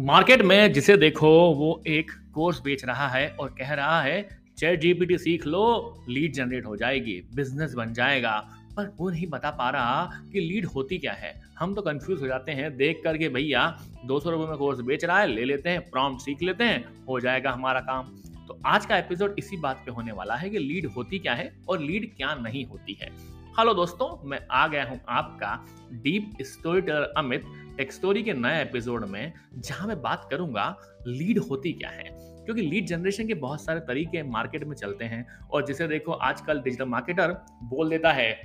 Market में जिसे देखो, वो एक कोर्स बेच रहा है और कह रहा है, चैट जीपीटी सीख लो, लीड जनरेट हो जाएगी, बिज़नेस बन जाएगा। पर वो नहीं बता पा रहा कि लीड होती क्या है। हम तो कंफ्यूज हो जाते हैं देख करके भैया, दो सौ रुपए में कोर्स बेच रहा है, ले लेते हैं प्रॉम सीख लेते हैं, हो जाएगा हमारा काम। तो आज का एपिसोड इसी बात पे होने वाला है कि लीड होती क्या है और लीड क्या नहीं होती है। हेलो दोस्तों, मैं आ गया हूँ आपका deep storyteller Amit tech story के नए एपिसोड में जहाँ मैं बात करूँगा लीड होती क्या है? क्योंकि लीड जनरेशन के बहुत सारे तरीके मार्केट में चलते हैं और जिसे देखो आजकल डिजिटल मार्केटर बोल देता है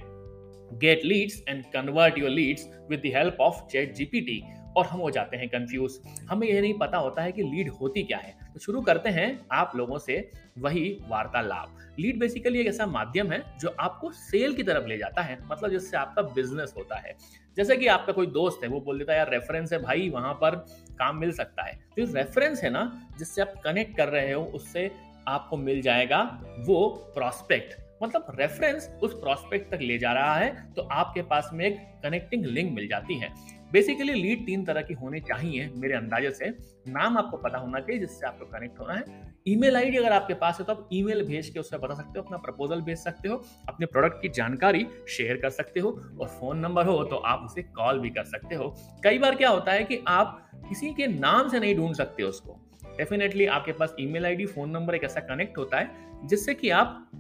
get leads and convert your leads with the help of ChatGPT और हम हो जाते हैं कंफ्यूज हमें यह नहीं पता होता है कि लीड होती क्या है। तो शुरू करते हैं आप लोगों से वही वार्तालाप। लीड बेसिकली एक ऐसा माध्यम है जो आपको सेल की तरफ़ ले जाता है मतलब जिससे आपका बिज़नेस होता है। जैसे कि आपका कोई दोस्त है, वो बोल देता है, यार रेफरेंस है भाई, वहाँ पर काम मिल सकता है। तो रेफरेंस है ना, जिससे आप कनेक्ट कर रहे हो, उससे आपको मिल जाएगा वो प्रोस्पेक्ट मतलब रेफरेंस उस प्रॉस्पेक्ट तक ले जा रहा है तो आपके पास में एक कनेक्टिंग लिंक मिल जाती है। बेसिकली लीड तीन तरह की होनी चाहिए मेरे अंदाजे से। नाम आपको पता होना चाहिए, जिससे आपको कनेक्ट होना है। ईमेल आईडी अगर आपके पास है तो आप ईमेल भेज के उससे बता सकते हो, अपना प्रपोजल भेज सकते हो, अपने प्रोडक्ट की जानकारी शेयर कर सकते हो और फ़ोन नंबर हो तो आप उसे कॉल भी कर सकते हो। कई बार क्या होता है कि आप किसी के नाम से नहीं ढूंढ सकते उसको। डेफिनेटली आपके पास ईमेल आईडी फ़ोन नंबर एक ऐसा कनेक्ट होता है, जिससे कि आप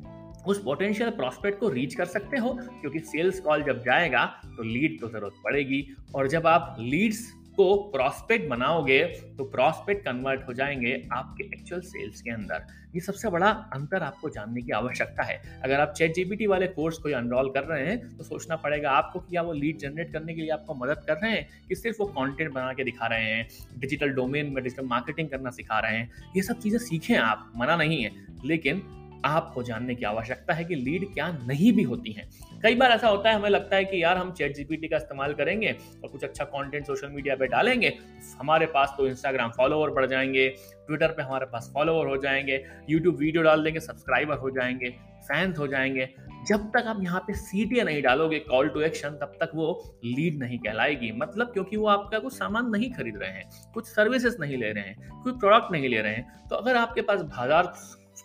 उस पोटेंशियल प्रॉस्पेक्ट को रीच कर सकते हो, क्योंकि सेल्स कॉल जब जाएगा तो लीड तो ज़रूरत पड़ेगी। और जब आप लीड्स को प्रॉस्पेक्ट बनाओगे तो प्रॉस्पेक्ट कन्वर्ट हो जाएँगे आपके एक्चुअल सेल्स के अंदर। ये सबसे बड़ा अंतर आपको जानने की आवश्यकता है। अगर आप चैट जीपीटी वाले कोर्स को अनरोल कर रहे हैं तो सोचना पड़ेगा आपको क्या वो लीड जनरेट करने के लिए आपको मदद कर रहे हैं, कि सिर्फ़ वो कंटेंट बना के दिखा रहे हैं डिजिटल डोमेन में डिजिटल मार्केटिंग करना सिखा रहे हैं। ये सब चीज़ें सीखें आप, मना नहीं है। लेकिन आपको जानने की आवश्यकता है कि लीड क्या नहीं भी होती हैं। कई बार ऐसा होता है, हमें लगता है कि यार हम चैट जीपीटी का इस्तेमाल करेंगे और कुछ अच्छा कंटेंट सोशल मीडिया पे डालेंगे, हमारे पास तो इंस्टाग्राम फॉलोवर बढ़ जाएँगे ट्विटर पे हमारे पास फॉलोवर हो जाएँगे यूट्यूब वीडियो डाल देंगे सब्सक्राइबर हो जाएँगे फैंस हो जाएँगे। जब तक आप यहाँ पे सीटिया नहीं डालोगे कॉल टू एक्शन तब तक वो लीड नहीं कहलाएगी। मतलब क्योंकि वो आपका कुछ सामान नहीं खरीद रहे हैं, कुछ सर्विसेज़ नहीं ले रहे हैं, कुछ प्रोडक्ट नहीं ले रहे हैं। तो अगर आपके पास बाज़ार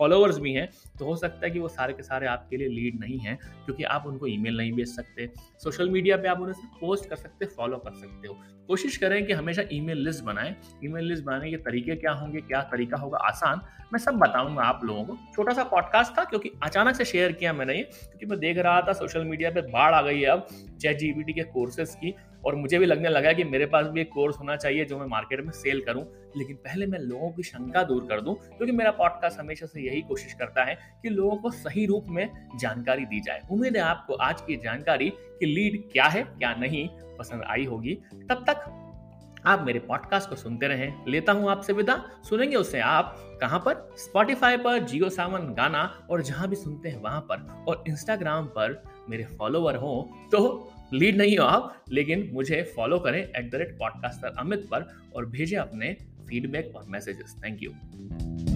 फॉलोअर्स भी हैं तो हो सकता है कि वो सारे के सारे आपके लिए लीड नहीं हैं, क्योंकि आप उनको ईमेल नहीं भेज सकते। सोशल मीडिया पे आप उन्हें पोस्ट कर सकते हो फॉलो कर सकते हो। कोशिश करें कि हमेशा ईमेल लिस्ट बनाएँ। ईमेल लिस्ट बनाने के तरीके क्या होंगे, क्या तरीका होगा, आसान। मैं सब बताऊँगा आप लोगों को। छोटा सा पॉडकास्ट था, क्योंकि अचानक से शेयर किया मैंने ये, क्योंकि मैं देख रहा था सोशल मीडिया पे बाढ़ आ गई है अब। चैट जीबीटी के कोर्सेज की और मुझे भी लगने लगा कि मेरे पास भी एक कोर्स होना चाहिए जो मैं मार्केट में सेल करूँ। लेकिन पहले मैं लोगों की शंका दूर कर दूँ, क्योंकि मेरा पॉडकास्ट हमेशा से यही कोशिश करता है कि लोगों को सही रूप में जानकारी दी जाए। उम्मीद है आपको आज की जानकारी कि लीड क्या है, क्या नहीं, पसंद आई होगी। तब तक आप मेरे पॉडकास्ट को सुनते रहें। लेता हूँ आपसे विदा। सुनेंगे उसे आप कहाँ पर? स्पॉटिफाई पर जियो सावन गाना, और जहाँ भी सुनते हैं वहाँ पर। और इंस्टाग्राम पर मेरे फॉलोवर हो तो लीड नहीं हो आप, लेकिन मुझे फॉलो करें at the rate podcaster Amit पर और भेजें अपने फीडबैक और मैसेजेस थैंक यू